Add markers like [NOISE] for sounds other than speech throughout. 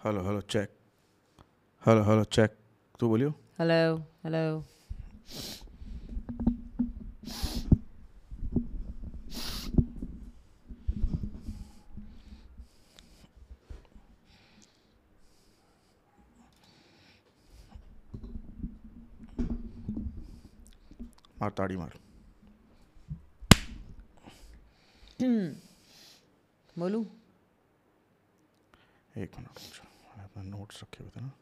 Hello hello check hello hello check तू बोलियो hello hello मार ताड़ी मार। बोलू? एक मिनट अपने नोट्स रखे हुए थे ना।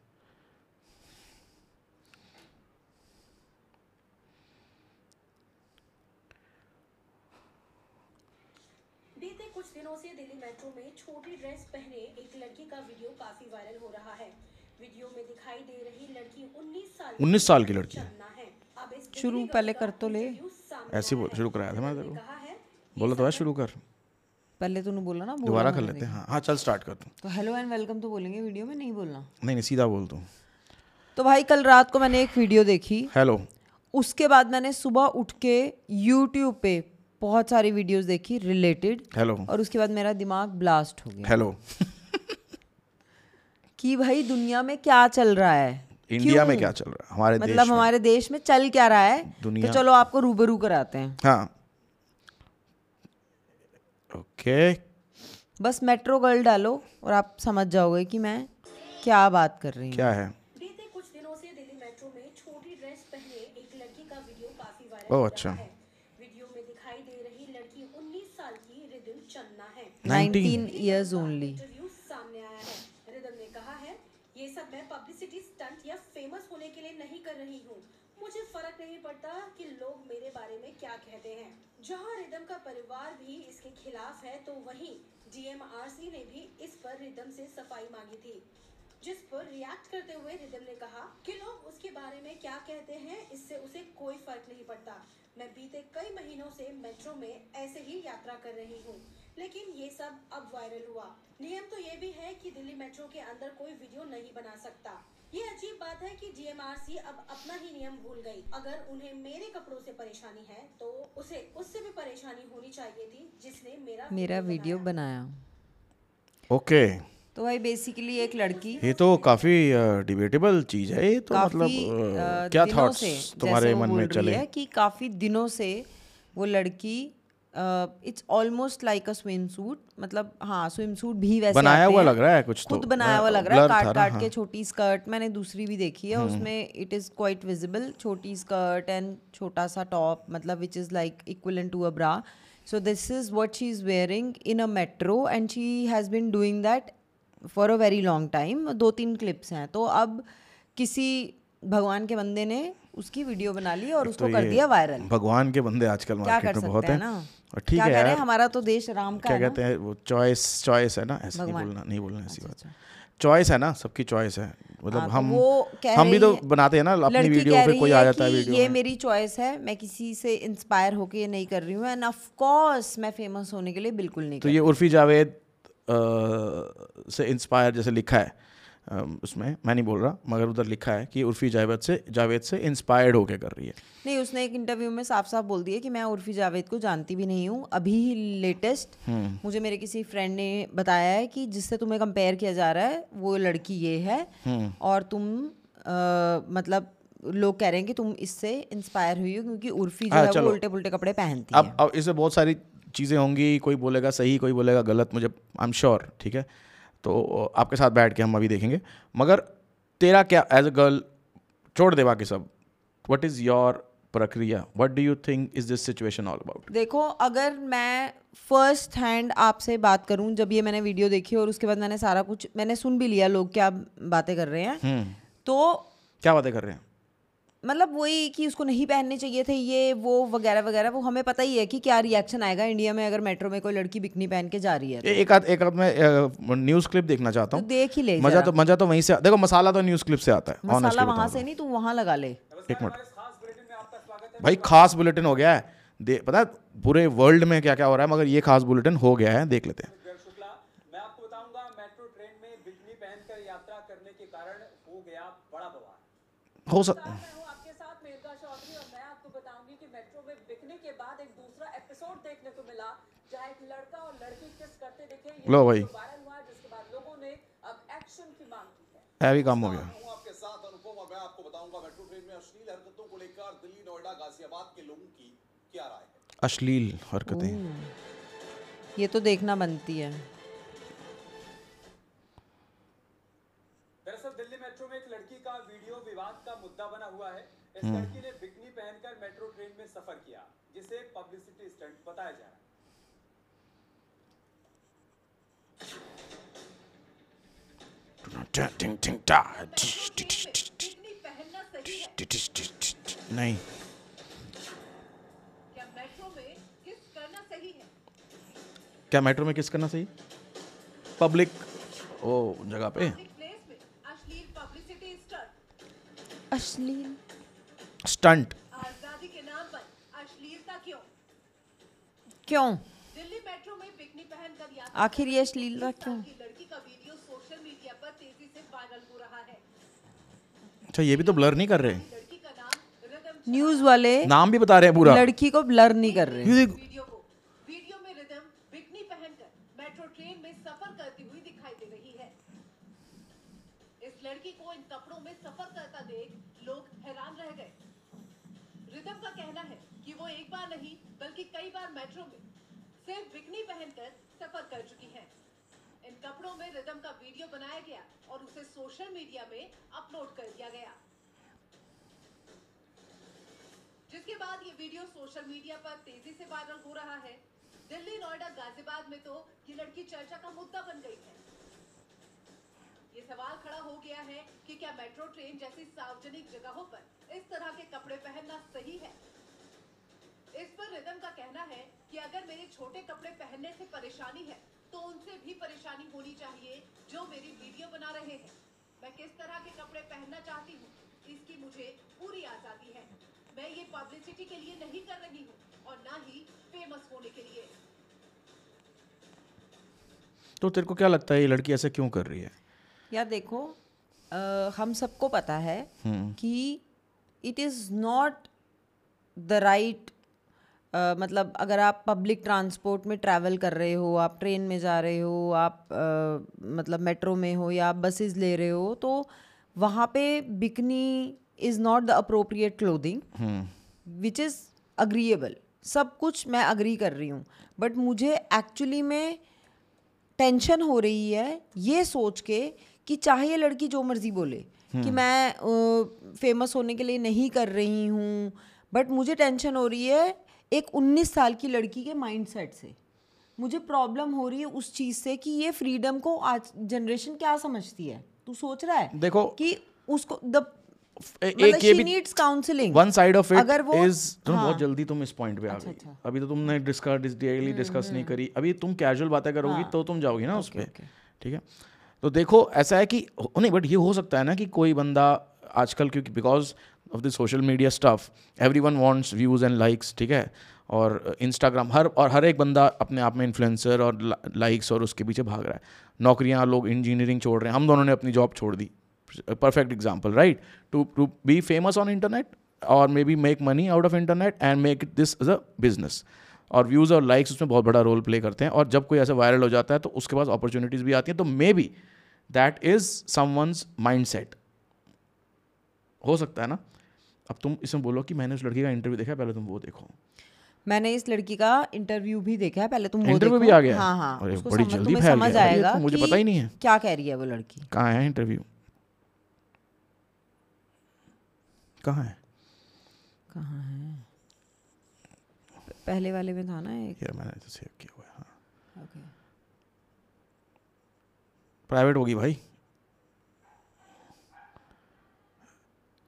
बीते कुछ दिनों से दिल्ली मेट्रो में छोटी ड्रेस पहने एक लड़की का वीडियो काफ़ी वायरल हो रहा है। वीडियो में दिखाई दे रही लड़की 19 साल 19 साल की लड़की। है। है शुरू पहले कर तो ले। ऐसे बोल शुरू कराया था मैंने है बोला तो है शुरू कर। पहले तूने बोला ना दोबारा कर लेते हैं। हाँ हाँ चल स्टार्ट कर तू। तो हेलो एंड वेलकम तो बोलेंगे वीडियो में? नहीं बोलना। नहीं नहीं सीधा बोल तू। तो भाई कल रात को मैंने एक वीडियो देखी। हेलो उसके बाद मैंने सुबह उठ के यूट्यूब पे बहुत सारी वीडियोस देखी रिलेटेड हेलो और उसके बाद मेरा दिमाग ब्लास्ट हो गया। हेलो [LAUGHS] कि भाई दुनिया में क्या चल रहा है? इंडिया में क्या? चल रहा है? हमारे मतलब देश हमारे देश में चल क्या रहा है? तो चलो आपको रूबरू कराते हैं। हाँ। ओके। बस मेट्रो गर्ल डालो और आप समझ जाओगे कि मैं क्या बात कर रही हूँ। क्या है? बीते कुछ दिनों से दिल्ली मेट्रो में छोटी ड्रेस पहने एक लड़की का वीडियो काफ़ी वायरल हो अच्छा। रहा है। वीडियो में दिखाई दे रही लड़की 19 साल की रिदिम चन्ना है। 19 इयर्स ओनली इंटरव्यू सामने आया है। रिदम ने कहा है ये सब मैं पब्लिसिटी स्टंट या फ़ेमस होने के लिए नहीं कर रही हूँ। मुझे फ़र्क नहीं पड़ता कि लोग मेरे बारे में क्या कहते हैं। जहाँ रिदम का परिवार भी इसके खिलाफ है तो वहीं डीएमआरसी ने भी इस पर रिदम से सफ़ाई मांगी थी, जिस पर रिएक्ट करते हुए रिदम ने कहा कि लोग उसके बारे में क्या कहते हैं, इससे उसे कोई फ़र्क नहीं पड़ता। मैं बीते कई महीनों से मेट्रो में ऐसे ही यात्रा कर रही हूँ, लेकिन ये सब अब वायरल हुआ। नियम तो ये भी है कि दिल्ली मेट्रो के अंदर कोई वीडियो नहीं बना सकता। ये अजीब बात है कि डीएमआरसी अब अपना ही नियम भूल गई। अगर उन्हें मेरे कपड़ों से परेशानी है तो उसे उससे भी परेशानी होनी चाहिए थी जिसने मेरा मेरा वीडियो बनाया। ओके। तो भाई बेसिकली एक लड़की ये तो काफ़ी डिबेटेबल चीज़ है ये तो मतलब काफ़ी क्या थॉट्स तुम्हारे मन में चले? है कि काफ़ी दिनों से वो लड़की it's almost like a swimsuit मतलब हाँ स्विम सूट भी वैसे बनाया हुआ लग रहा है कुछ खुद तो बनाया हुआ लग रहा है काट काट हाँ। के छोटी स्कर्ट मैंने दूसरी भी देखी है। उसमें इट इज़ क्वाइट विजिबल छोटी स्कर्ट एंड छोटा सा टॉप मतलब which is like equivalent to a bra so this is what she is wearing in a metro and she has been doing that for a very long time दो तीन clips हैं। तो अब किसी भगवान के बंदे ने उसकी वीडियो बना ली और उसको तो कर दिया वायरल भगवान के बंदे आजकल मार्केट में बहुत हैं ना? और ठीक है यार। हमारा तो देश राम का क्या कहते हैं वो चॉइस चॉइस है ना? ऐसे नहीं बोलना नहीं बोलना ऐसी अच्छा, बात। अच्छा। चॉइस है ना? सबकी चॉइस है। मतलब हाँ, तो हम हम भी तो बनाते हैं ना अपनी वीडियो रही कोई आ जाता है वीडियो ये मेरी चॉइस है मैं किसी से इंस्पायर होके ये नहीं कर रही हूँ। एंड ऑफ़ कोर्स मैं फ़ेमस होने के लिए बिल्कुल नहीं तो ये उर्फी जावेद से इंस्पायर जैसे लिखा है। उसमें मैं नहीं बोल रहा मगर उधर लिखा है कि उर्फी जावेद से जावेद से इंस्पायर्ड होके कर रही है। नहीं उसने एक इंटरव्यू में साफ़ साफ़ बोल दिया कि मैं उर्फी जावेद को जानती भी नहीं हूँ। अभी ही लेटेस्ट हम्म। मुझे मेरे किसी फ्रेंड ने बताया है कि जिससे तुम्हें कंपेयर किया जा रहा है वो लड़की ये है हम्म। और तुम अ, मतलब लोग कह रहे हैं कि तुम इससे इंस्पायर हुई हो क्योंकि उर्फी जो हाँ, है वो उल्टे पुल्टे कपड़े पहनती है। अब अब इसमें बहुत सारी चीज़ें होंगी कोई बोलेगा सही कोई बोलेगा गलत मुझे आई एम श्योर ठीक है? तो आपके साथ बैठ के हम अभी देखेंगे। मगर तेरा क्या एज अ गर्ल छोड़ दे बाकी सब। वट इज़ योर प्रक्रिया? What do you think is this situation all about देखो अगर मैं फ़र्स्ट हैंड आपसे बात करूँ जब ये मैंने वीडियो देखी और उसके बाद मैंने सारा कुछ मैंने सुन भी लिया लोग क्या बातें कर रहे हैं। तो क्या बातें कर रहे हैं? मतलब वही कि उसको नहीं पहनने चाहिए थे ये वो वगैरह वगैरह वो हमें पता ही है कि क्या रिएक्शन आएगा इंडिया में अगर मेट्रो में कोई लड़की बिकनी पहन के जा रही है तो, एक आध एक आध मैं न्यूज़ क्लिप देखना चाहता हूँ। तो देख ही ले मज़ा तो मज़ा तो वहीं से देखो मसाला तो न्यूज़ क्लिप से आता है मसाला वहाँ से नहीं तू वहाँ लगा ले। तो। एक मिनट। भाई खास बुलेटिन हो गया है। पता है पूरे वर्ल्ड में क्या क्या हो रहा है मगर ये खास बुलेटिन हो गया है देख लेते हैं। गर्ग शुक्ला के लोगों की क्या राय है? अश्लील हरकतें। ये तो देखना बनती है। दरअसल दिल्ली मेट्रो में एक लड़की का वीडियो विवाद का मुद्दा बना हुआ है। इस हम्म। लड़की ने बिकनी पहनकर मेट्रो ट्रेन में सफ़र किया जिसे पब्लिसिटी स्टंट बताया जा रहा है टिंग टिंग टा बिकनी पहनना सही है नहीं क्या मेट्रो में किस करना सही है पब्लिक ओ जगह पे अश्लील स्टंट आज़ादी के नाम पर अश्लीलता क्यों क्यों दिल्ली मेट्रो में पहनकर आखिर ये अश्लीलता क्यों अच्छा ये भी तो ब्लर नहीं कर रहे। न्यूज़ वाले नाम भी बता रहे हैं पूरा। लड़की को ब्लर नहीं कर रहे। वीडियो को। वीडियो में रिदम बिकनी पहनकर मेट्रो ट्रेन में सफ़र करती हुई दिखाई दे रही है। इस लड़की को इन कपड़ों में सफ़र करता देख लोग हैरान रह गए। रिदम का कहना है कि वो एक बार नहीं बल्कि कई बार मेट्रो में सिर्फ़ बिकनी पहनकर सफ़र कर चुकी हैं। कपड़ों में रिदम का वीडियो बनाया गया और उसे सोशल मीडिया में अपलोड कर दिया गया। जिसके बाद ये वीडियो सोशल मीडिया पर तेज़ी से वायरल हो रहा है। दिल्ली, नोएडा, गाजियाबाद में तो ये लड़की चर्चा का मुद्दा बन गई है। ये सवाल खड़ा हो गया है कि क्या मेट्रो ट्रेन जैसी सार्वजनिक जगहों पर इस तरह के कपड़े पहनना सही है? इस पर रिदम का कहना है कि अगर मेरे छोटे कपड़े पहनने से परेशानी है तो उनसे भी परेशानी होनी चाहिए जो मेरी वीडियो बना रहे हैं। मैं किस तरह के कपड़े पहनना चाहती हूँ इसकी मुझे पूरी आज़ादी है। मैं ये पब्लिसिटी के लिए नहीं कर रही हूँ और ना ही फ़ेमस होने के लिए। तो तेरे को क्या लगता है ये लड़की ऐसे क्यों कर रही है? यार देखो अ, हम सबको पता है कि it is not the right मतलब अगर आप पब्लिक ट्रांसपोर्ट में ट्रैवल कर रहे हो आप ट्रेन में जा रहे हो आप अ, मतलब मेट्रो में हो या आप बसेस ले रहे हो तो वहाँ पे bikini is not the appropriate clothing which is agreeable सब कुछ मैं अग्री कर रही हूँ। बट मुझे एक्चुअली में टेंशन हो रही है ये सोच के कि चाहे ये लड़की जो मर्ज़ी बोले कि मैं फ़ेमस होने के लिए नहीं कर रही हूँ बट मुझे टेंशन हो रही है एक 19 साल की लड़की के माइंडसेट से। मुझे प्रॉब्लम हो रही है उस चीज़ से कि ये फ्रीडम को आज जनरेशन क्या समझती है? तू सोच रहा है देखो कि उसको द एक ये भी needs counselling one side of it is तुम बहुत हाँ। जल्दी तुम इस पॉइंट पे आ अच्छा, गई। अच्छा। अभी तो तुमने डिस्कस डिटेली डिस्कस नहीं करी। अभी तुम कैजुअल बातें करोगी तो तुम जाओगी ना उस पे। ठीक है? तो देखो ऐसा है कि नहीं बट ये हो सकता है ना कि कोई बंदा आजकल क्योंकि because of the social media stuff everyone wants views and likes ठीक है? और इंस्टाग्राम हर, और हर एक बंदा अपने आप में इन्फ्लुएंसर और लाइक्स और उसके पीछे भाग रहा है। नौकरियाँ, लोग इंजीनियरिंग छोड़ रहे हैं। हम दोनों ने अपनी जॉब छोड़ दी। Perfect example right to to be famous on internet और maybe make money out of internet and make it this is a business और व्यूज़ और लाइक्स उसमें बहुत बड़ा रोल प्ले करते हैं। और जब कोई ऐसा वायरल हो जाता है तो उसके पास अपॉर्चुनिटीज़ भी आती हैं। तो maybe that is someone's mindset हो सकता है ना? अब तुम इसमें बोलो कि मैंने उस लड़की का इंटरव्यू देखा पहले तुम वो देखो। मैंने इस लड़की का इंटरव्यू भी देखा है पहले तुम वो इंटरव्यू भी आ गया हाँ? हाँ अरे, बड़ी समझ- जल्दी फैल समझ आएगा तो मुझे पता ही नहीं है। क्या कह रही है वो लड़की? कहाँ है इंटरव्यू कहाँ है? कहाँ है? पहले वाले में था ना एक। यार मैंने तो सेव किया हुआ है हाँ। प्राइवेट होगी भाई।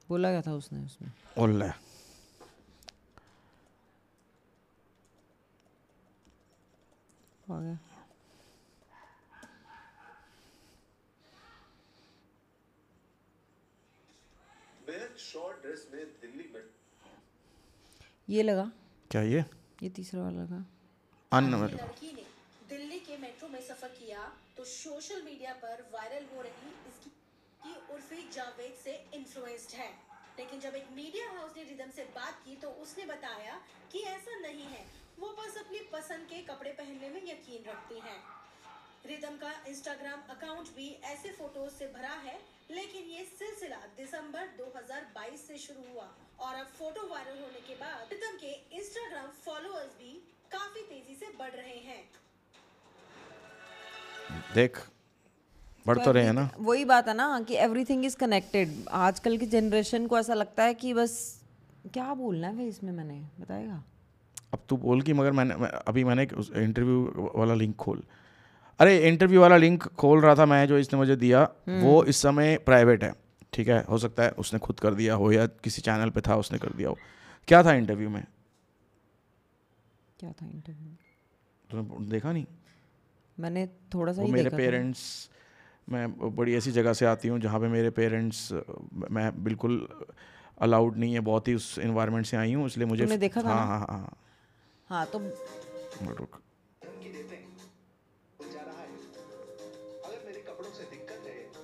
बोला क्या था उसने उसमें। ओल्ला। आ गया। बेहद शॉर्ट ड्रेस में दिल्ली में ये लगा। क्या ये? ये तीसरा वाला लगा। अन्न लड़की ने दिल्ली के मेट्रो में सफ़र किया तो सोशल मीडिया पर वायरल हो रही इसकी की उर्फी जावेद से इन्फ्लुएंस्ड है। लेकिन जब एक मीडिया हाउस ने रिदम से बात की तो उसने बताया कि ऐसा नहीं है। वो बस अपनी पसंद के कपड़े पहनने में यकीन रखती हैं। रिदम का इंस्टाग्राम अकाउंट भी ऐसे फ़ोटोज़ से भरा है, लेकिन ये सिलसिला दिसंबर 2022 से शुरू हुआ और अब फ़ोटो वायरल होने के बाद रिदम के इंस्टाग्राम फॉलोअर्स भी काफ़ी तेज़ी से बढ़ रहे हैं। देख बढ़ तो रहे हैं ना। वही बात है ना कि एवरीथिंग इज़ कनेक्टेड आजकल की जनरेशन को ऐसा लगता है कि बस क्या बोलना है भाई इसमें मैंने बताएगा? अब तू बोल कि मगर मैंने मैं, अभी मैंने इंटरव्यू वाला लिंक खोल। अरे इंटरव्यू वाला लिंक खोल रहा था मैं जो इसने मुझे दिया वो इस समय प्राइवेट है ठीक है? हो सकता है उसने खुद कर दिया हो या किसी चैनल पे था उसने कर दिया हो। क्या था इंटरव्यू में? क्या था इंटरव्यू तूने देखा नहीं? मैंने थोड़ा सा वो ही मेरे देखा। पेरेंट्स मैं बड़ी ऐसी जगह से आती हूँ जहाँ पे मेरे पेरेंट्स मैं बिल्कुल अलाउड नहीं है बहुत ही उस इन्वायरमेंट से आई हूँ इसलिए मुझे तूने देखा हाँ ना? हाँ हाँ। हाँ तो हाँ रुक। हैं है है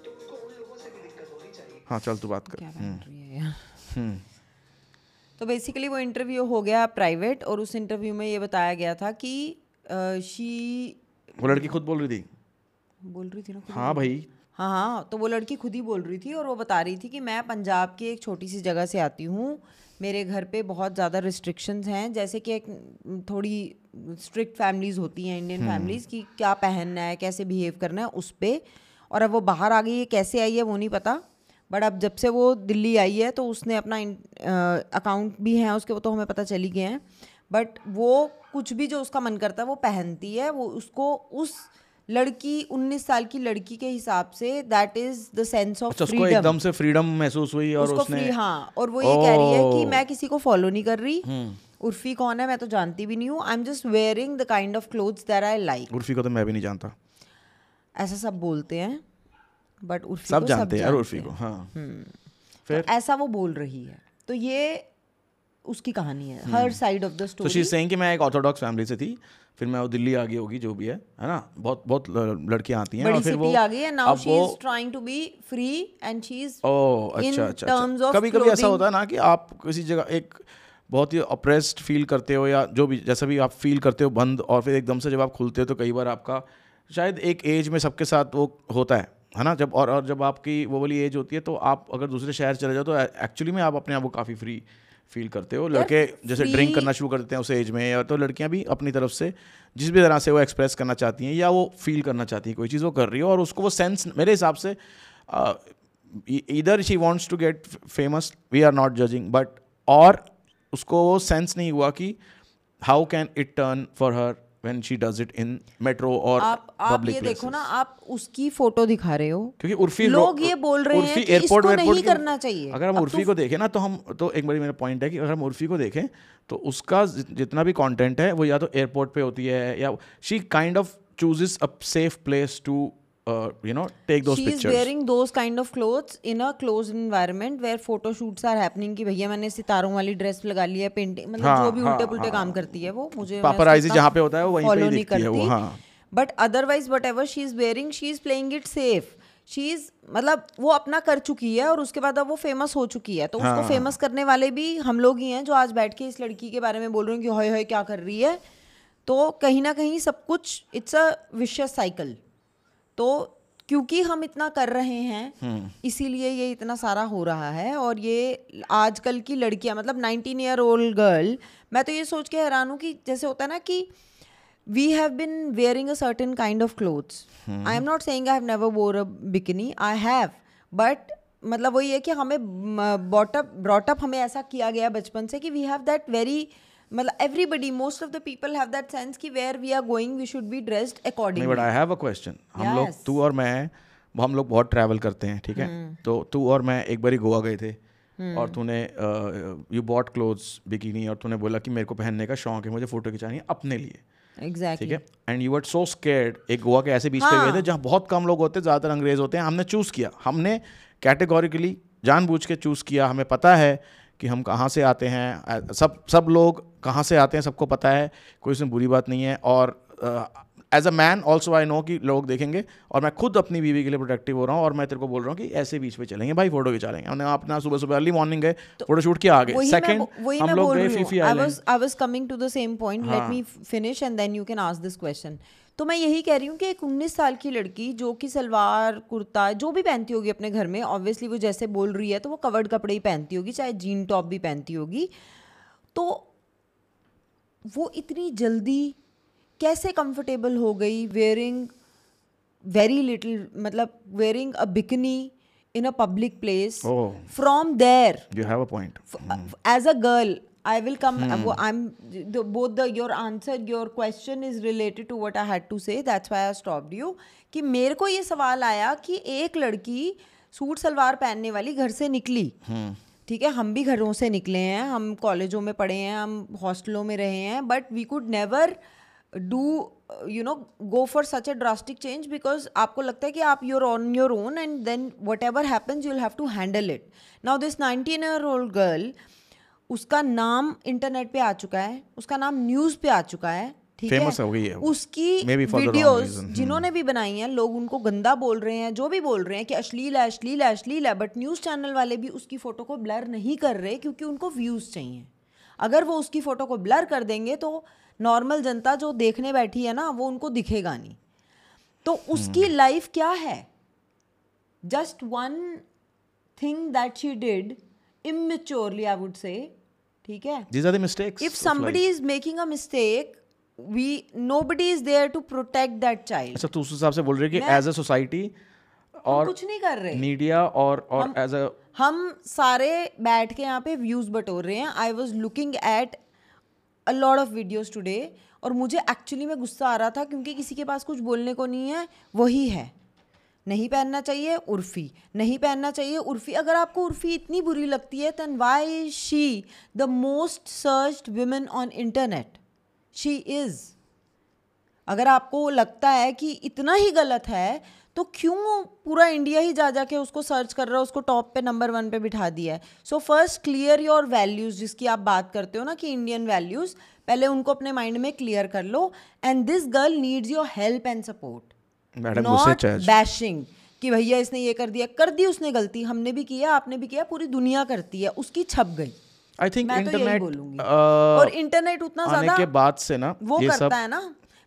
तो हाँ चल तू बात कर। हम्म, है हम्म। तो बेसिकली वो इंटरव्यू हो गया प्राइवेट और उस इंटरव्यू में ये बताया गया था कि शी वो लड़की खुद बोल रही थी? बोल रही थी ना हाँ भाई। हाँ हाँ तो वो लड़की खुद ही बोल रही थी और वो बता रही थी कि मैं पंजाब की एक छोटी सी जगह से आती हूँ। मेरे घर पे बहुत ज़्यादा रिस्ट्रिक्शंस हैं जैसे कि एक थोड़ी स्ट्रिक्ट फैमिलीज़ होती हैं इंडियन फैमिलीज़ कि क्या पहनना है कैसे बिहेव करना है उस पर और अब वो बाहर आ गई है कैसे आई है वो नहीं पता। बट अब जब से वो दिल्ली आई है तो उसने अपना अकाउंट भी है उसके वो तो हमें पता चली गए हैं। बट वो कुछ भी जो उसका मन करता है वो पहनती है वो उसको उस लड़की 19 साल की लड़की के हिसाब से that is the sense of उसको फ्रीडम एकदम से फ्रीडम महसूस हुई और उसको उसने फ्री हाँ और वो ये कह रही है कि हम्म। मैं किसी को फॉलो नहीं कर रही। उर्फी कौन है मैं तो जानती भी नहीं हूँ। I am just wearing the kind of clothes that I like Urfi को तो मैं भी नहीं जानता। ऐसा सब बोलते हैं बट उर्फी सबको जानते हैं उर्फी को हाँ। तो फिर? ऐसा वो बोल रही है। तो ये उसकी कहानी है। हर साइड ऑफ़ द तो स्टोरी शी सेइंग कि मैं एक ऑर्थोडॉक्स फैमिली से थी फिर मैं वो दिल्ली आ गई होगी जो भी है है ना? बहुत बहुत लड़कियाँ आती हैं बड़ी और फिर वो आ गई है now she is trying to be free and she is oh in अच्छा अच्छा terms अच्छा of कभी कभी ऐसा होता है ना कि आप किसी जगह एक बहुत ही अप्रेस्ड फील करते हो या जो भी जैसा भी आप फील करते हो बंद और फिर एकदम से जब आप खुलते हो तो कई बार आपका शायद एक एज में सबके साथ वो होता है है ना? जब और और जब आपकी वो वाली एज होती है तो आप अगर दूसरे शहर चले जाओ तो एक्चुअली में आप अपने आप को काफ़ी फ्री फील करते हो? लड़के जैसे ड्रिंक करना शुरू कर देते हैं उस एज में या तो लड़कियाँ भी अपनी तरफ़ से जिस भी तरह से वो एक्सप्रेस करना चाहती हैं या वो फील करना चाहती हैं कोई चीज़ वो कर रही हो और उसको वो सेंस मेरे हिसाब से इधर she wants to get famous we are not judging but और उसको वो सेंस नहीं हुआ कि how can it turn for her when she does it in metro और आप आप ये देखो ना आप उसकी फ़ोटो दिखा रहे हो। क्योंकि उर्फी लोग ये बोल रहे हैं उर्फी कि एयरपोर्ट इसको नहीं करना चाहिए। अगर हम उर्फी को देखें ना तो हम तो एक बार मेरा पॉइंट है कि अगर हम उर्फी को देखें तो उसका जितना भी कॉन्टेंट है वो या तो एयरपोर्ट पे होती है या she kind of chooses a safe place to you know take those she is pictures wearing those kind of clothes in a closed environment where photo shoots are happening कि भैया मैंने सितारों वाली ड्रेस लगा ली है पेंटिंग मतलब हाँ, जो भी हाँ, उल्टे पुल्टे हाँ। काम करती है वो मुझे Paparazzi जहाँ पे होता है, वो वहीं पे ही दिखती है वो, हाँ। But otherwise whatever she is wearing she is playing it safe she is मतलब वो अपना कर चुकी है और उसके बाद अब वो फ़ेमस हो चुकी है। तो हाँ, उसको फ़ेमस करने वाले भी हम लोग ही हैं जो आज बैठ के इस लड़की के बारे में बोल रहे हैं कि होय होय क्या कर रही है? तो कहीं ना कहीं सब कुछ इट्स अ विशियस साइकिल तो क्योंकि हम इतना कर रहे हैं इसीलिए ये इतना सारा हो रहा है और ये आजकल की लड़कियाँ मतलब 19 ईयर ओल्ड गर्ल मैं तो ये सोच के हैरान हूँ कि जैसे होता है ना कि we have been wearing a certain kind of clothes I am not saying I have never wore a bikini I have but मतलब वही है कि हमें बॉटअप ब्रॉटअप हमें ऐसा किया गया बचपन से कि वी हैव दैट वेरी मतलब everybody most of the people have that sense कि where we are going we should be dressed according but I have a question हम लोग तू और मैं हम लोग बहुत ट्रैवल करते हैं ठीक है? तो तू और मैं एक बारी गोवा गए थे और तूने यू बॉट क्लोथ्स बिकिनी और तूने बोला कि मेरे को पहनने का शौक है मुझे फ़ोटो खिंचानी है अपने लिए। ठीक है? And you were so scared एक गोवा के ऐसे बीच हाँ. पे गए थे जहाँ बहुत कम लोग होते हैं ज़्यादातर अंग्रेज़ होते हैं हमने चूज़ किया। हमने कैटेगोरिकली जानबूझ के चूज़ किया हमें पता है कि हम कहाँ से आते हैं सब सब लोग कहाँ से आते हैं सबको पता है, कोई इसमें बुरी बात नहीं है और as a man also I know कि लोग देखेंगे और मैं खुद अपनी बीवी के लिए प्रोटेक्टिव हो रहा हूँ और मैं तेरे को बोल रहा हूँ कि ऐसे बीच पे चलेंगे भाई फ़ोटो खिंचा लेंगे हमने अपना सुबह सुबह अर्ली मॉर्निंग गए फ़ोटो शूट किया आगे। तो मैं सेकंड हम लोग गए Phi Phi I island I was coming to the same point let. Me finish and then you can ask this question तो मैं यही कह रही हूँ कि एक 19 साल की लड़की जो कि सलवार कुर्ता जो भी पहनती होगी अपने घर में ऑब्वियसली वो जैसे बोल रही है तो वो कवर्ड कपड़े ही पहनती होगी चाहे जीन टॉप भी पहनती होगी। तो वो इतनी जल्दी कैसे कंफर्टेबल हो गई वेयरिंग वेरी लिटिल मतलब wearing a bikini in a public place Oh. From there you have a point as a girl i will come uh, i'm the, both the your answer your question is related to what i had to say. That's why i stopped you. कि मेरे को ये सवाल आया कि एक लड़की suit salwar पहनने वाली घर से निकली। ठीक है हम भी घरों से निकले हैं हम कॉलेजों में पढ़े हैं हम हॉस्टलों में रहे हैं but we could never do you know go for such a drastic change because आपको लगता है कि आप you're on your own and then whatever happens you'll have to handle it now this nineteen year old girl उसका नाम internet पे आ चुका है उसका नाम न्यूज़ पे आ चुका है ठीक है हो गई है। उसकी वीडियोस हम्म। जिन्होंने भी बनाई हैं लोग उनको गंदा बोल रहे हैं जो भी बोल रहे हैं कि अश्लील है अश्लील है अश्लील है बट न्यूज़ चैनल वाले भी उसकी फ़ोटो को ब्लर नहीं कर रहे क्योंकि उनको व्यूज़ चाहिए अगर वो उसकी फ़ोटो को ब्लर कर देंगे तो नॉर्मल जनता जो देखने बैठी है ना वो उनको दिखेगा नहीं। तो उसकी लाइफ क्या है? Just one thing that she did immaturely i would say ठीक है? The mistakes if of somebody life. is making a mistake we nobody is there to protect that child. अच्छा तू उस हिसाब से बोल रही है कि एज अ सोसाइटी और कुछ नहीं कर रहे। मीडिया और और एज अ हम सारे बैठ के यहाँ पे व्यूज़ बटोर रहे हैं। I was looking at a lot of videos today और मुझे एक्चुअली में गुस्सा आ रहा था क्योंकि किसी के पास कुछ बोलने को नहीं है, वही है। नहीं पहनना चाहिए उर्फी। नहीं पहनना चाहिए उर्फी। अगर आपको उर्फी इतनी बुरी लगती है then why she the most searched women on internet she is अगर आपको लगता है कि इतना ही गलत है तो क्यों पूरा इंडिया ही जा जा के उसको सर्च कर रहा है उसको टॉप पे नंबर वन पे बिठा दिया है? So first clear your values जिसकी आप बात करते हो ना कि इंडियन वैल्यूज़ पहले उनको अपने माइंड में क्लियर कर लो and this girl needs your help and support not bashing कि भैया इसने ये कर दिया कर दी उसने गलती हमने भी किया आपने भी किया पूरी दुनिया करती है उसकी छप गई। आई थिंक मैं इंटरनेट और इंटरनेट उतना ज़्यादा के बाद से ना वो ये करता सब है ना।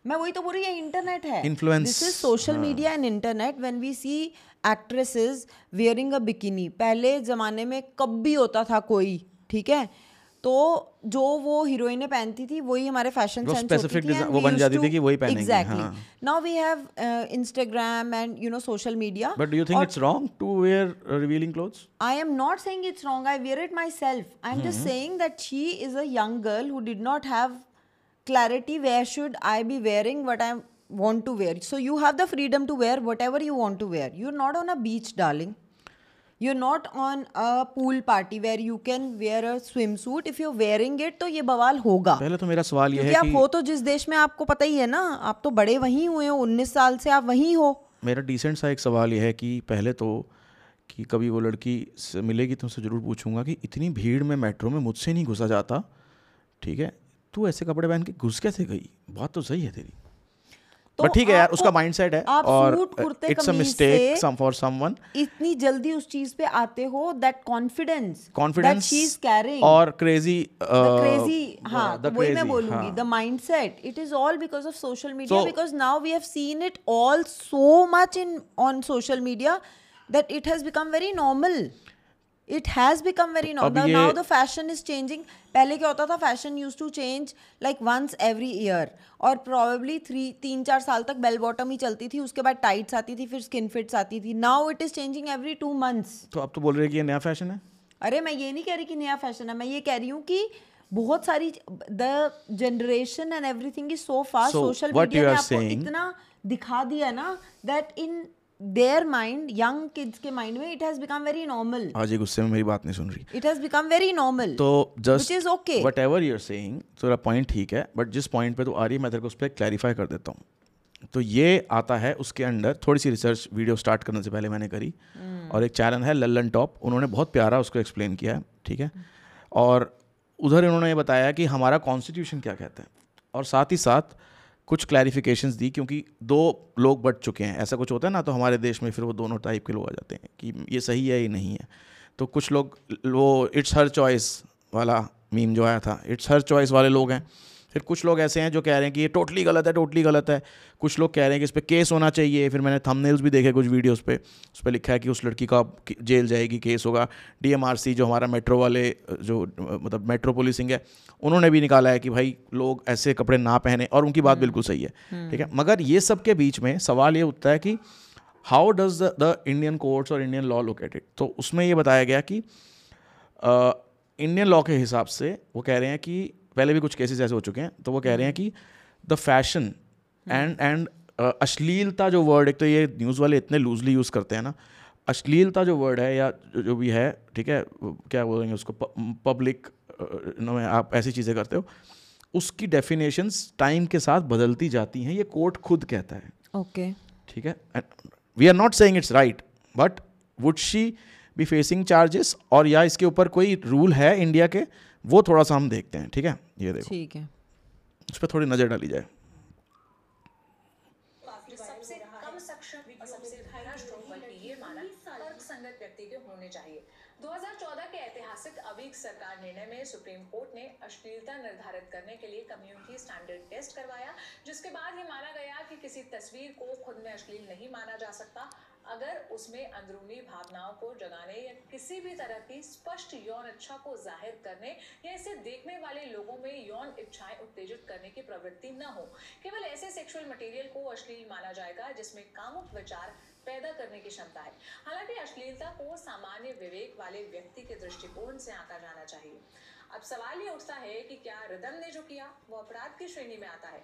मैं वही तो बोल रही है इंटरनेट है। Influence, this is social media and internet when we see actresses wearing a bikini पहले जमाने में कब भी होता था कोई ठीक है? तो जो वो हीरोइनें पहनती थी वही हमारे फ़ैशन सेंस specific design- वो बन जाती थी कि वही पहनेंगी, एग्जैक्टली हाँ। Now we have Instagram and you know social media but do you think it's wrong to wear revealing clothes I am not saying it's wrong. I wear it myself. I'm just saying that she is a young girl who did not have clarity where should I be wearing what I want to wear. So you have the freedom to wear whatever you want to wear. You're not on a beach, darling. You're not on a pool party where you can wear a swimsuit. If you're wearing it, तो ये बवाल होगा पहले तो मेरा सवाल ये है आप कि हो तो जिस देश में आपको पता ही है ना आप तो बड़े वहीं हुए हो उन्नीस साल से आप वहीं हो मेरा डिसेंट सा एक सवाल ये है कि पहले तो कि कभी वो लड़की से मिलेगी तो उनसे ज़रूर पूछूँगा कि इतनी भीड़ में मेट्रो में मुझसे नहीं घुसा जाता ठीक है तू ऐसे कपड़े पहन के घुस कैसे गई? बात तो सही है तेरी। तो बट ठीक है यार उसका माइंडसेट है और it's a mistake some for someone इतनी जल्दी उस चीज़ पे आते हो that confidence confidence she is carrying और क्रेजी क्रेजी हाँ वही मैं बोलूँगी. The mindset it is all because of social media because now we have seen it all so much in on social media that it has become very normal it has become very normal now the fashion is changing पहले क्या होता था? Fashion use to change like once every year और probably three तीन चार साल तक bell bottom ही चलती थी उसके बाद टाइट्स आती थी फिर स्किन फिट्स आती थी. Now it is changing every two months तो आप तो बोल रहे हैं कि ये नया फ़ैशन है? अरे मैं ये नहीं कह रही कि नया फ़ैशन है मैं ये कह रही हूँ कि बहुत सारी the generation and everything is so fast social media ने आपको इतना दिखा दिया ना that in their mind young kids के माइंड में it has become very normal आज ये गुस्से में मेरी बात नहीं सुन रही। It has become very normal तो just Which is okay. Whatever you're saying तेरा पॉइंट ठीक है बट जिस पॉइंट पे तू आ रही है मैं तेरे को उस पर क्लैरिफाई कर देता हूँ। तो ये आता है उसके अंडर थोड़ी सी रिसर्च वीडियो स्टार्ट करने से पहले मैंने करी। और एक चैनल है लल्लन टॉप उन्होंने बहुत प्यारा उसको एक्सप्लेन किया है ठीक है? और उधर इन्होंने ये बताया कि हमारा कॉन्स्टिट्यूशन क्या कहता है। और साथ ही साथ कुछ क्लैरिफिकेशंस दी, क्योंकि दो लोग बढ़ चुके हैं। ऐसा कुछ होता है ना तो हमारे देश में फिर वो दोनों टाइप के लोग आ जाते हैं कि ये सही है, ये नहीं है। तो कुछ लोग, वो इट्स हर चॉइस वाला मीम जो आया था। इट्स हर चॉइस वाले लोग हैं। फिर कुछ लोग ऐसे हैं जो कह रहे हैं कि ये टोटली गलत है टोटली गलत है। कुछ लोग कह रहे हैं कि इस पर केस होना चाहिए। फिर मैंने थंबनेल्स भी देखे कुछ वीडियोस पे। उस पर लिखा है कि उस लड़की का जेल जाएगी केस होगा। डीएमआरसी जो हमारा मेट्रो वाले जो मतलब मेट्रो पुलिसिंग है उन्होंने भी निकाला है कि भाई लोग ऐसे कपड़े ना पहने और उनकी बात बिल्कुल सही है। ठीक है? मगर ये सब के बीच में सवाल ये उठता है कि how does the Indian courts और इंडियन लॉ लोकेट इट तो उसमें ये बताया गया कि इंडियन लॉ के हिसाब से वो कह रहे हैं कि पहले भी कुछ केसेस ऐसे हो चुके हैं तो वो कह रहे हैं कि द फ़ैशन एंड एंड अश्लीलता जो वर्ड एक तो ये न्यूज़ वाले इतने लूजली यूज़ करते हैं ना अश्लीलता जो वर्ड है या जो भी है ठीक है क्या बोलेंगे उसको पब्लिक में आप ऐसी चीज़ें करते हो उसकी डेफिनेशंस टाइम के साथ बदलती जाती हैं ये कोर्ट खुद कहता है। ओके ठीक है? We are not saying it's right but would she be facing charges और या इसके ऊपर कोई रूल है इंडिया के? वो थोड़ा सा हम देखते हैं ठीक है? ये देखो। ठीक है। उस पर थोड़ी नज़र डाली जाए। सबसे कम सक्षम और सबसे भ्रष्ट बल्कि ये मानक तर्कसंगत व्यक्ति के होने चाहिए। 2014 के ऐतिहासिक अवीक सरकार निर्णय में सुप्रीम कोर्ट ने अश्लीलता निर्धारित करने के लिए कम्युनिटी स्टैंडर्ड टेस्ट करवाया जिसके बाद ये माना गया कि किसी तस्वीर को खुद में अश्लील नहीं माना जा सकता। अगर उसमें अंदरूनी भावनाओं को जगाने या किसी भी तरह की स्पष्ट यौन इच्छा को ज़ाहिर करने या इसे देखने वाले लोगों में यौन इच्छाएँ उत्तेजित करने की प्रवृत्ति न हो, केवल ऐसे सेक्सुअल मटेरियल को अश्लील माना जाएगा जिसमें कामुक विचार पैदा करने की क्षमता है। हालाँकि अश्लीलता को सामान्य विवेक वाले व्यक्ति के दृष्टिकोण से आंका जाना चाहिए। अब सवाल ये उठता है कि क्या रिदम ने जो किया, वो अपराध की श्रेणी में आता है?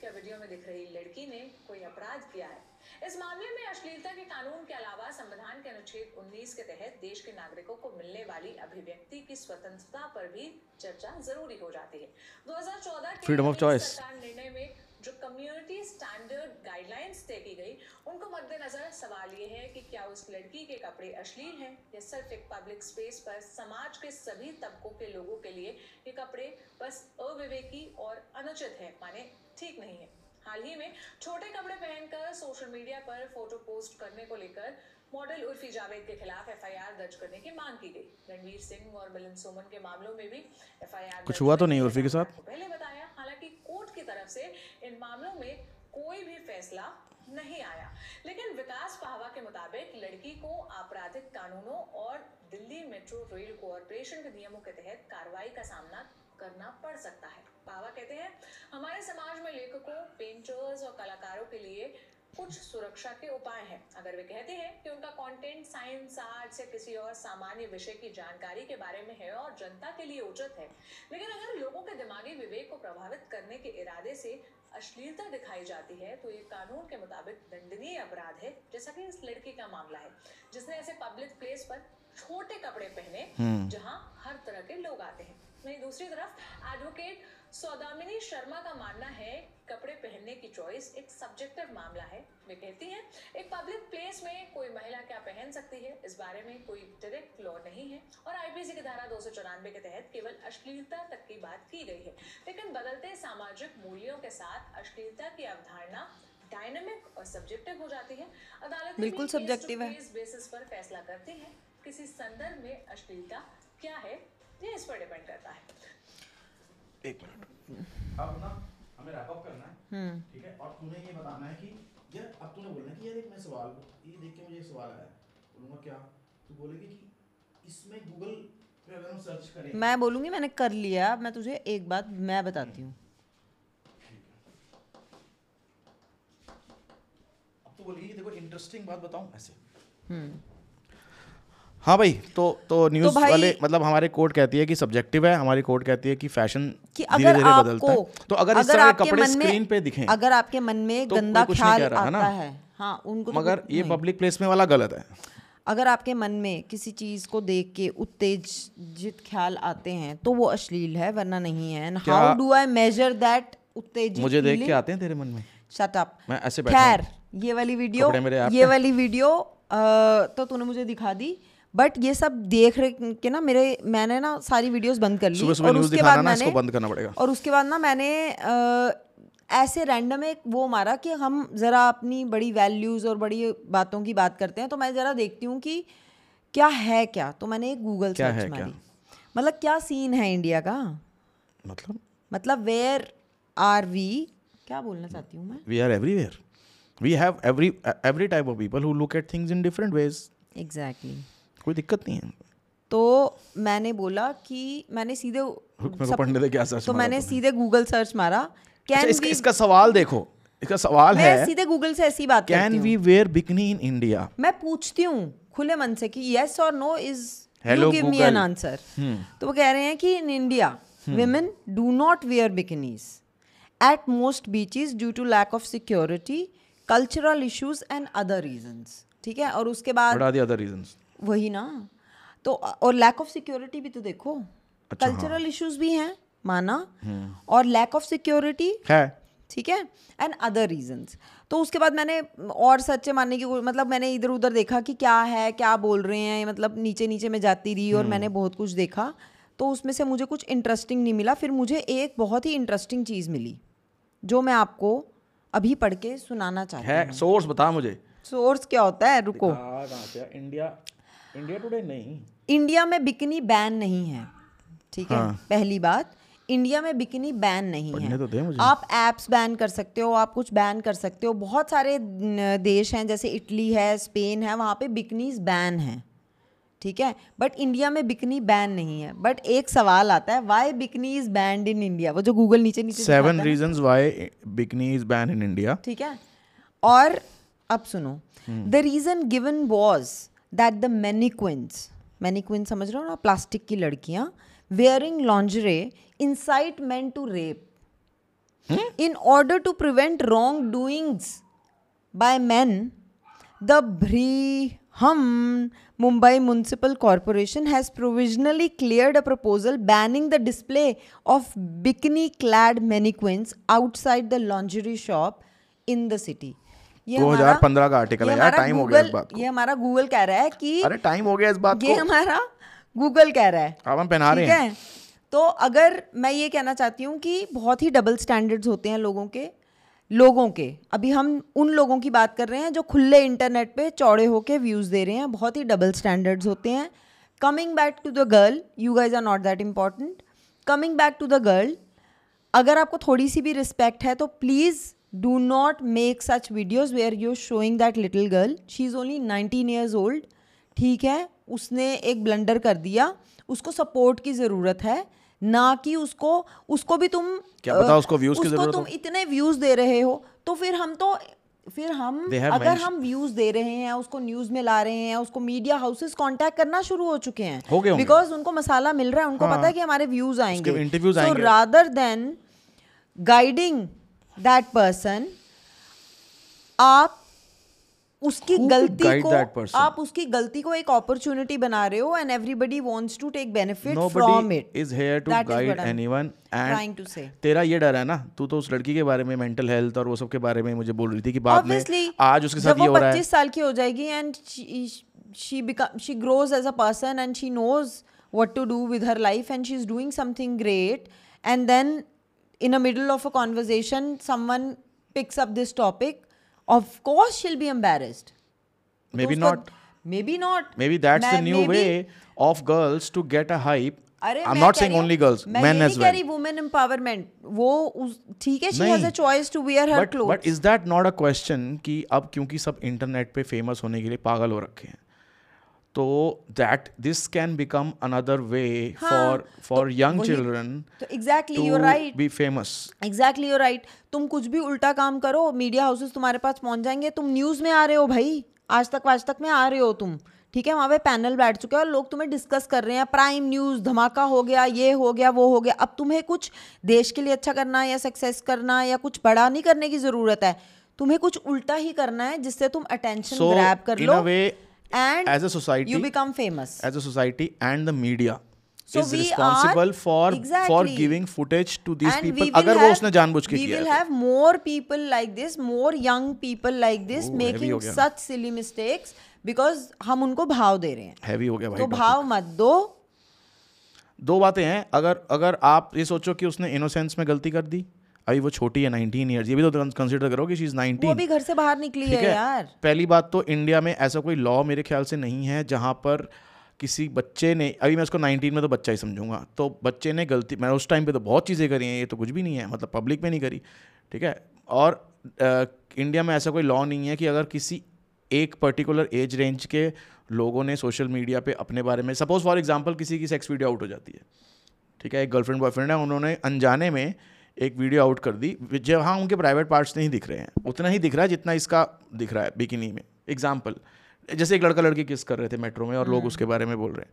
क्या वीडियो में दिख रही लड़की ने कोई अपराध किया है? इस मामले में अश्लीलता के कानून के अलावा संविधान के अनुच्छेद 19 के तहत देश के नागरिकों को मिलने वाली अभिव्यक्ति की स्वतंत्रता पर भी चर्चा ज़रूरी हो जाती है। 2014 के Freedom of अमेरिकी निर्णय में जो कम्युनिटी स्टैंडर्ड गाइडलाइंस तय की गई उनको मद्देनजर सवाल ये है कि क्या उस लड़की के कपड़े अश्लील हैं या सिर्फ़ एक पब्लिक स्पेस पर समाज के सभी तबकों के लोगों के लिए ये कपड़े बस अविवेकी और अनुचित है माने ठीक नहीं है। हाल ही में छोटे कपड़े पहनकर सोशल मीडिया पर फ़ोटो पोस्ट करने को लेकर मॉडल उर्फी जावेद के खिलाफ एफआईआर दर्ज करने की मांग की गई। रणवीर सिंह और मिलन सोमन के मामलों में भी एफआईआर कुछ हुआ तो नहीं उर्फी के साथ? पहले बताया हालाँकि कोर्ट की तरफ़ से इन मामलों में कोई भी फैसला नहीं आया। लेकिन विकास पाहवा के मुताबिक लड़की को आपराधिक कानूनों और दिल्ली मेट्रो रेल कॉरपोरेशन के नियमों के तहत कार्रवाई का सामना करना पड़ सकता है। पावा कहते हैं हमारे समाज में लेखकों पेंटर्स और कलाकारों के लिए कुछ सुरक्षा के उपाय हैं। अगर वे कहते हैं कि उनका कंटेंट साइंस आर्ट्स या किसी और सामान्य विषय की जानकारी के बारे में है और जनता के लिए उचित है लेकिन अगर लोगों के दिमागी विवेक को प्रभावित करने के इरादे से अश्लीलता दिखाई जाती है तो ये कानून के मुताबिक दंडनीय अपराध है जैसा कि इस लड़की का मामला है जिसने ऐसे पब्लिक प्लेस पर छोटे कपड़े पहने जहाँ हर तरह के लोग आते हैं। वहीं दूसरी तरफ़ एडवोकेट सौदामिनी शर्मा का मानना है कपड़े पहनने की चॉइस एक सब्जेक्टिव मामला है। वे कहती हैं एक पब्लिक प्लेस में कोई महिला क्या पहन सकती है? इस बारे में कोई डायरेक्ट लॉ नहीं है और आईपीसी की धारा दो सौ चौरानबे के तहत केवल अश्लीलता तक की बात की गई है। लेकिन बदलते सामाजिक मूल्यों के साथ अश्लीलता की अवधारणा डायनामिक और सब्जेक्टिव हो जाती है। अदालत बिल्कुल सब्जेक्टिव है। बेसिस पर फैसला करती है किसी संदर्भ में अश्लीलता क्या है ये इस पर डिपेंड करता है। एक मिनट। अब ना हमें रैप अप करना है ठीक है? और तूने ये बताना है कि यार अब तूने बोलना है कि यार एक मैं सवाल ये देख के मुझे एक सवाल आया। बोलूँगा क्या? तू बोलेगी कि इसमें गूगल पे अगर हम सर्च करें मैं बोलूँगी मैंने कर लिया। मैं तुझे एक बात मैं बताती हूँ। अब तो बोलेगी देखो इंटरेस्टिंग बात बताऊँ ऐसे। हाँ भाई तो तो न्यूज़ भाई- वाले मतलब हमारे कोर्ट कहती है कि सब्जेक्टिव है हमारी कोर्ट कहती है कि फ़ैशन कि अगर धीरे बदलता है। तो अगर अगर इस तरह कपड़े स्क्रीन पे दिखें अगर आपके मन में तो गंदा ख्याल है आता ना? है। हाँ उनको तो मगर कुछ ये पब्लिक प्लेस में वाला गलत है। अगर आपके मन में किसी चीज़ को देख के उत्तेजित ख्याल आते हैं तो वो अश्लील है वरना नहीं है। How do I measure that उत्तेजित मुझे देख के आते हैं तेरे मन में? शट अप मैं ऐसे खैर ये वाली वीडियो ये वाली वीडियो तो तूने मुझे दिखा दी। बट ये सब देख रहे के ना मेरे मैंने ना सारी वीडियोस बंद कर ली सुबह सुबह और न्यूज़ उसके दिखाना बाद ना इसको मैंने बंद करना पड़ेगा। और उसके बाद ना मैंने आ, ऐसे रैंडम एक वो मारा कि हम ज़रा अपनी बड़ी वैल्यूज़ और बड़ी बातों की बात करते हैं तो मैं ज़रा देखती हूँ कि क्या है क्या। तो मैंने एक गूगल सर्च मारी। मतलब क्या सीन है इंडिया का? मतलब? मतलब वेयर आर वी क्या बोलना चाहती हूँ मैं? We are everywhere. We have every every type of people who look at things in different ways. Exactly कोई दिक्कत नहीं है। तो मैंने बोला कि मैंने सीधे सब- पढ़ने दे क्या सर्च तो मैंने सीधे गूगल सर्च मारा। अच्छा, कैन इसका, वी इसका सवाल देखो। इसका सवाल मैं है सीधे गूगल से ऐसी बात can we wear bikini in India मैं पूछती हूँ खुले मन से कि यस और no is you give me an answer तो वो कह रहे हैं कि in India women do not wear bikinis at most beaches due to lack of security cultural issues and other reasons ठीक है? और उसके बाद वही ना। तो और लैक ऑफ़ सिक्योरिटी भी तो देखो। अच्छा, हाँ। कल्चरल इश्यूज़ भी हैं माना। और लैक ऑफ़ सिक्योरिटी है। ठीक है? एंड अदर रीजंस तो उसके बाद मैंने और सच्चे मानने की मतलब मैंने इधर उधर देखा कि क्या है क्या बोल रहे हैं मतलब नीचे नीचे मैं जाती रही और मैंने बहुत कुछ देखा। तो उसमें से मुझे कुछ इंटरेस्टिंग नहीं मिला। फिर मुझे एक बहुत ही इंटरेस्टिंग चीज़ मिली जो मैं आपको अभी पढ़ के सुनाना चाहती हूँ। सोर्स बता मुझे। सोर्स क्या होता है? रुको। इंडिया इंडिया टुडे नहीं। इंडिया में बिकनी बैन नहीं है। ठीक हाँ. है। पहली बात इंडिया में बिकनी बैन नहीं है। तो। आप एप्स बैन कर सकते हो आप कुछ बैन कर सकते हो। बहुत सारे देश हैं जैसे इटली है स्पेन है वहाँ पे बिकनीज बैन है। ठीक है? बट इंडिया में बिकनी बैन नहीं है। बट एक सवाल आता है why bikini is banned in India वो जो गूगल नीचे नीचे seven. Reasons why bikini is ban in India ठीक है? और अब सुनो। The reason given was that the mannequins mannequins समझ रहे हो ना प्लास्टिक की लड़कियाँ wearing lingerie incite men to rape in order to prevent wrong doings by man the भ्री हम Mumbai municipal corporation has provisionally cleared a proposal banning the display of bikini clad mannequins outside the lingerie shop in the city 2015 का ये है यार, time हो गया इस बात को। ये हमारा गूगल कह रहा है कि अरे टाइम हो गया इस बात ये हमारा गूगल कह रहा है। अब हम पहना रहे हैं? तो अगर मैं ये कहना चाहती हूँ कि बहुत ही डबल स्टैंडर्ड्स होते हैं लोगों के लोगों के। अभी हम उन लोगों की बात कर रहे हैं जो खुले इंटरनेट पे चौड़े होके व्यूज़ दे रहे हैं। बहुत ही डबल स्टैंडर्ड्स होते हैं। Coming back to the girl you guys are not that important coming back to the girl अगर आपको थोड़ी सी भी रिस्पेक्ट है तो please do not make such videos where you showing that little girl she is only nineteen years old ठीक है? उसने एक ब्लंडर कर दिया। उसको सपोर्ट की ज़रूरत है। ना कि उसको उसको भी तुम क्या पता उसको views की ज़रूरत तुम इतने व्यूज़ दे रहे हो तो फिर हम तो फिर हम अगर हम व्यूज़ दे रहे हैं उसको न्यूज़ में ला रहे हैं उसको मीडिया हाउसेस कांटेक्ट करना शुरू हो चुके हैं। बिकॉज़ उनको मसाला मिल रहा है उनको हाँ। पता है कि हमारे व्यूज़ आएँगे। so आएँगे। rather than guiding that person आप उसकी गलती को आप उसकी गलती को एक अपॉर्चुनिटी बना रहे हो and everybody wants to take benefit from it is here to guide anyone and to say तेरा ये डर है ना तू तो उस लड़की के बारे में मेंटल हेल्थ और वो सब के बारे में मुझे बोल रही थी कि बाद में आज उसके साथ ये हो रहा है। साल की हो जाएगी and she become she grows as a person and she knows what to do with her life and she is doing something great and then in the middle of a conversation someone picks up this topic of course she'll be embarrassed maybe तो उसको- not maybe not maybe that's the मैं- new maybe- way of girls to get a hype अरे i'm मैं not कह saying रही हूँ- only girls मैं men ये as नहीं कह well रही वुमेन एम्पावरमेंट वो उस ठीक है शी नहीं। Has a choice to wear her but, clothes but is that not a question कि अब क्योंकि सब इंटरनेट पे फेमस होने के लिए पागल हो रखे हैं तो that this can become another way for for young children exactly to you right be famous exactly you right तुम कुछ भी उल्टा काम करो मीडिया हाउसेस तुम्हारे पास पहुँच जाएँगे तुम न्यूज़ में आ रहे हो भाई। आज तक आज तक में आ रहे हो तुम। ठीक है वहाँ पे पैनल बैठ चुके हैं और लोग तुम्हें डिस्कस कर रहे हैं प्राइम न्यूज़ धमाका हो गया ये हो गया वो हो गया। अब तुम्हें कुछ देश के लिए अच्छा करना या सक्सेस करना या कुछ बड़ा नहीं करने की ज़रूरत है। तुम्हें कुछ उल्टा ही करना है जिससे तुम अटेंशन So, ग्रैब कर लो। A way, and as a society- you become famous as a society and the media So is responsible are- for for giving footage to these And people will अगर वो have- उसने जानबूझ के we will है have more people like this more young people like this Oh, heavy making such silly mistakes because हम उनको भाव दे रहे हैं हैवी हो गया भाई तो। भाव मत दो दो बातें हैं अगर अगर आप ये सोचो कि उसने इनोसेंस में गलती कर दी अभी वो छोटी है नाइनटीन ईयर्स ये भी तो कंसिडर करो कि शी इज़ वो नाइनटीन अभी घर से बाहर निकली है है? यार। पहली बात तो इंडिया में ऐसा कोई लॉ मेरे ख्याल से नहीं है जहाँ पर किसी बच्चे ने अभी मैं उसको 19 में तो बच्चा ही समझूँगा। तो बच्चे ने गलती मैं उस टाइम पे तो बहुत चीज़ें करी हैं ये तो कुछ भी नहीं है मतलब पब्लिक में नहीं करी ठीक है? और अ, इंडिया में ऐसा कोई लॉ नहीं है कि अगर किसी एक पर्टिकुलर एज रेंज के लोगों ने सोशल मीडिया पे अपने बारे में सपोज़ फॉर एग्जांपल किसी की सेक्स वीडियो आउट हो जाती है ठीक है? एक गर्लफ्रेंड बॉयफ्रेंड है उन्होंने अनजाने में एक वीडियो आउट कर दी जहाँ उनके प्राइवेट पार्ट्स नहीं दिख रहे हैं। उतना ही दिख रहा है जितना इसका दिख रहा है बिकिनी में। एग्ज़ाम्पल जैसे एक लड़का लड़की किस कर रहे थे मेट्रो में और लोग उसके बारे में बोल रहे हैं।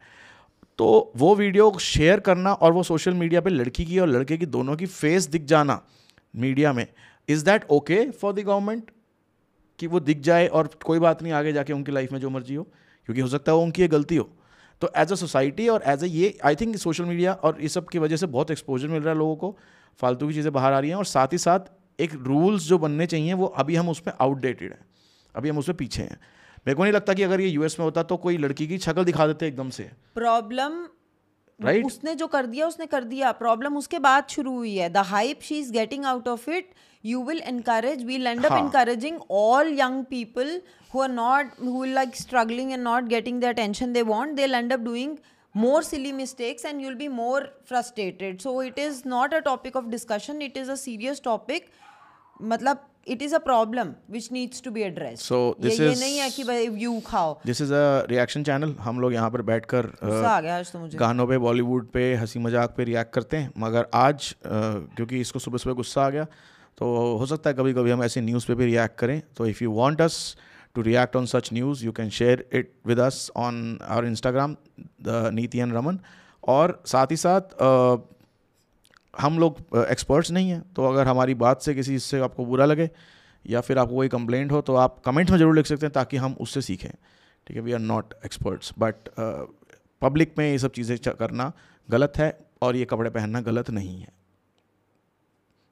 तो वो वीडियो शेयर करना और वो सोशल मीडिया पे लड़की की और लड़के की दोनों की फेस दिख जाना मीडिया में is that okay for the government कि वो दिख जाए और कोई बात नहीं आगे जाके उनकी लाइफ में जो मर्ज़ी हो क्योंकि हो सकता है वो उनकी ये गलती हो। तो एज अ सोसाइटी और एज अ ये आई थिंक सोशल मीडिया और इस सब की वजह से बहुत एक्सपोजर मिल रहा है लोगों को। फालतू की चीज़ें बाहर आ रही हैं और साथ ही साथ एक रूल्स जो बनने चाहिए वो अभी हम उसमें आउटडेटेड हैं। अभी हम उसमें पीछे हैं। मेरे को नहीं लगता कि अगर ये यूएस में होता तो कोई लड़की की शक्ल दिखा देते एकदम से। Problem Right? उसने जो कर दिया उसने कर दिया। प्रॉब्लम उसके बाद शुरू हुई है। The hype she is getting out of it you will encourage we'll end up हाँ. encouraging all young people who are not who are like struggling and not getting the attention they want they'll end up doing more silly mistakes and you'll be more frustrated so it is not a topic of discussion it is a serious topic मतलब it is a problem which needs to be addressed So ये this ये is- नहीं है कि भाई you खाओ this is a reaction channel हम लोग यहाँ पर बैठकर आ गया आज तो मुझे गानों पे बॉलीवुड पे हँसी मज़ाक पे रिएक्ट करते हैं मगर आज अ, क्योंकि इसको सुबह सुबह गुस्सा आ गया तो हो सकता है कभी कभी हम ऐसे न्यूज़ पे भी रिएक्ट करें तो if you want us to react on such news you can share it with us on our Instagram the Neeti and Raman और साथ ही साथ हम लोग एक्सपर्ट्स नहीं हैं तो अगर हमारी बात से किसी से आपको बुरा लगे या फिर आपको कोई कंप्लेंट हो तो आप कमेंट में ज़रूर लिख सकते हैं ताकि हम उससे सीखें। ठीक है we are not experts but public में ये सब चीज़ें करना गलत है और ये कपड़े पहनना गलत नहीं है।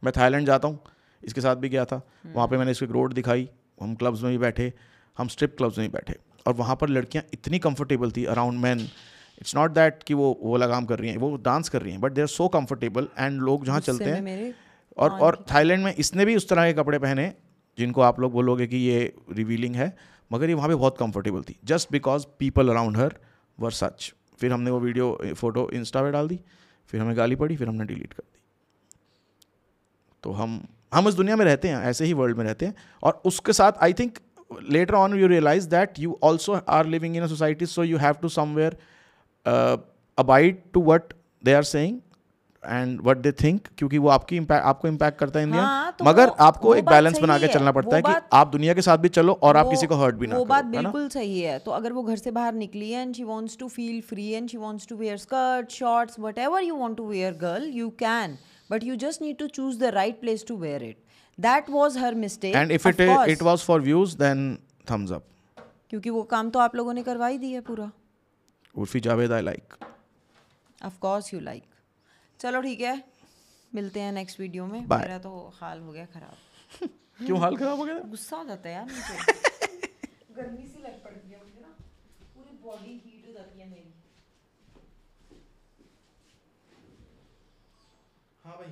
मैं थाईलैंड जाता हूँ इसके साथ भी गया था। वहाँ पे मैंने इसको रोड दिखाई हम क्लब्स में भी बैठे हम स्ट्रिप क्लब्स में बैठे। और वहाँ पर लड़कियाँ इतनी कंफर्टेबल थी around men it's not that कि वो वो लगाम कर रही हैं वो डांस कर रही हैं but they are so comfortable and लोग जहाँ चलते हैं और और थाईलैंड में इसने भी उस तरह के कपड़े पहने जिनको आप लोग बोलोगे कि ये रिवीलिंग है मगर ये वहाँ पे बहुत कंफर्टेबल थी। Just because people around her were such फिर हमने वो वीडियो फ़ोटो इंस्टा पे डाल दी फिर हमें गाली पड़ी फिर हमने डिलीट कर दी। तो हम हम इस दुनिया में रहते हैं ऐसे ही वर्ल्ड में रहते हैं। और उसके साथ I think later on you realize that you also are living in a society so you have to somewhere abide to what they are saying and what they think क्योंकि वो आपकी impact- आपको इम्पैक्ट करता है India हाँ, तो मगर वो- आपको वो एक बैलेंस बना के चलना पड़ता है कि आप दुनिया के साथ भी चलो और आप किसी को हर्ट भी ना वो बात बिल्कुल सही है। तो अगर वो घर से बाहर निकली है and she wants to feel free and she wants to wear skirt shorts whatever you want to wear girl you can but you just need to choose the right place to wear it that was her mistake and if it it was for views then thumbs up क्योंकि वो काम तो आप लोगों ने करवा ही दिया पूरा। Urfi Javed I like of course you like चलो ठीक है मिलते हैं नेक्स्ट वीडियो में। Bye. मेरा तो हाल हो गया खराब। [LAUGHS] क्यों हाल खराब हो गया? गुस्सा हो जाता है यार मुझे। [LAUGHS] गर्मी सी लग पड़ती है मुझे ना। पूरी बॉडी हीट हो जाती है मेरी। हाँ भाई।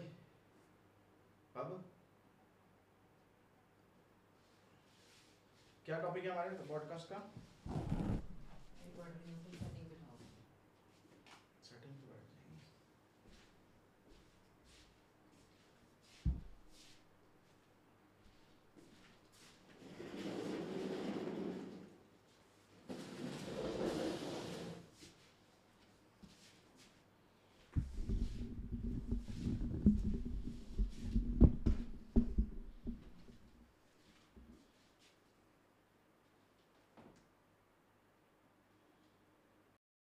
क्या टॉपिक है हमारे? पॉडकास्ट का?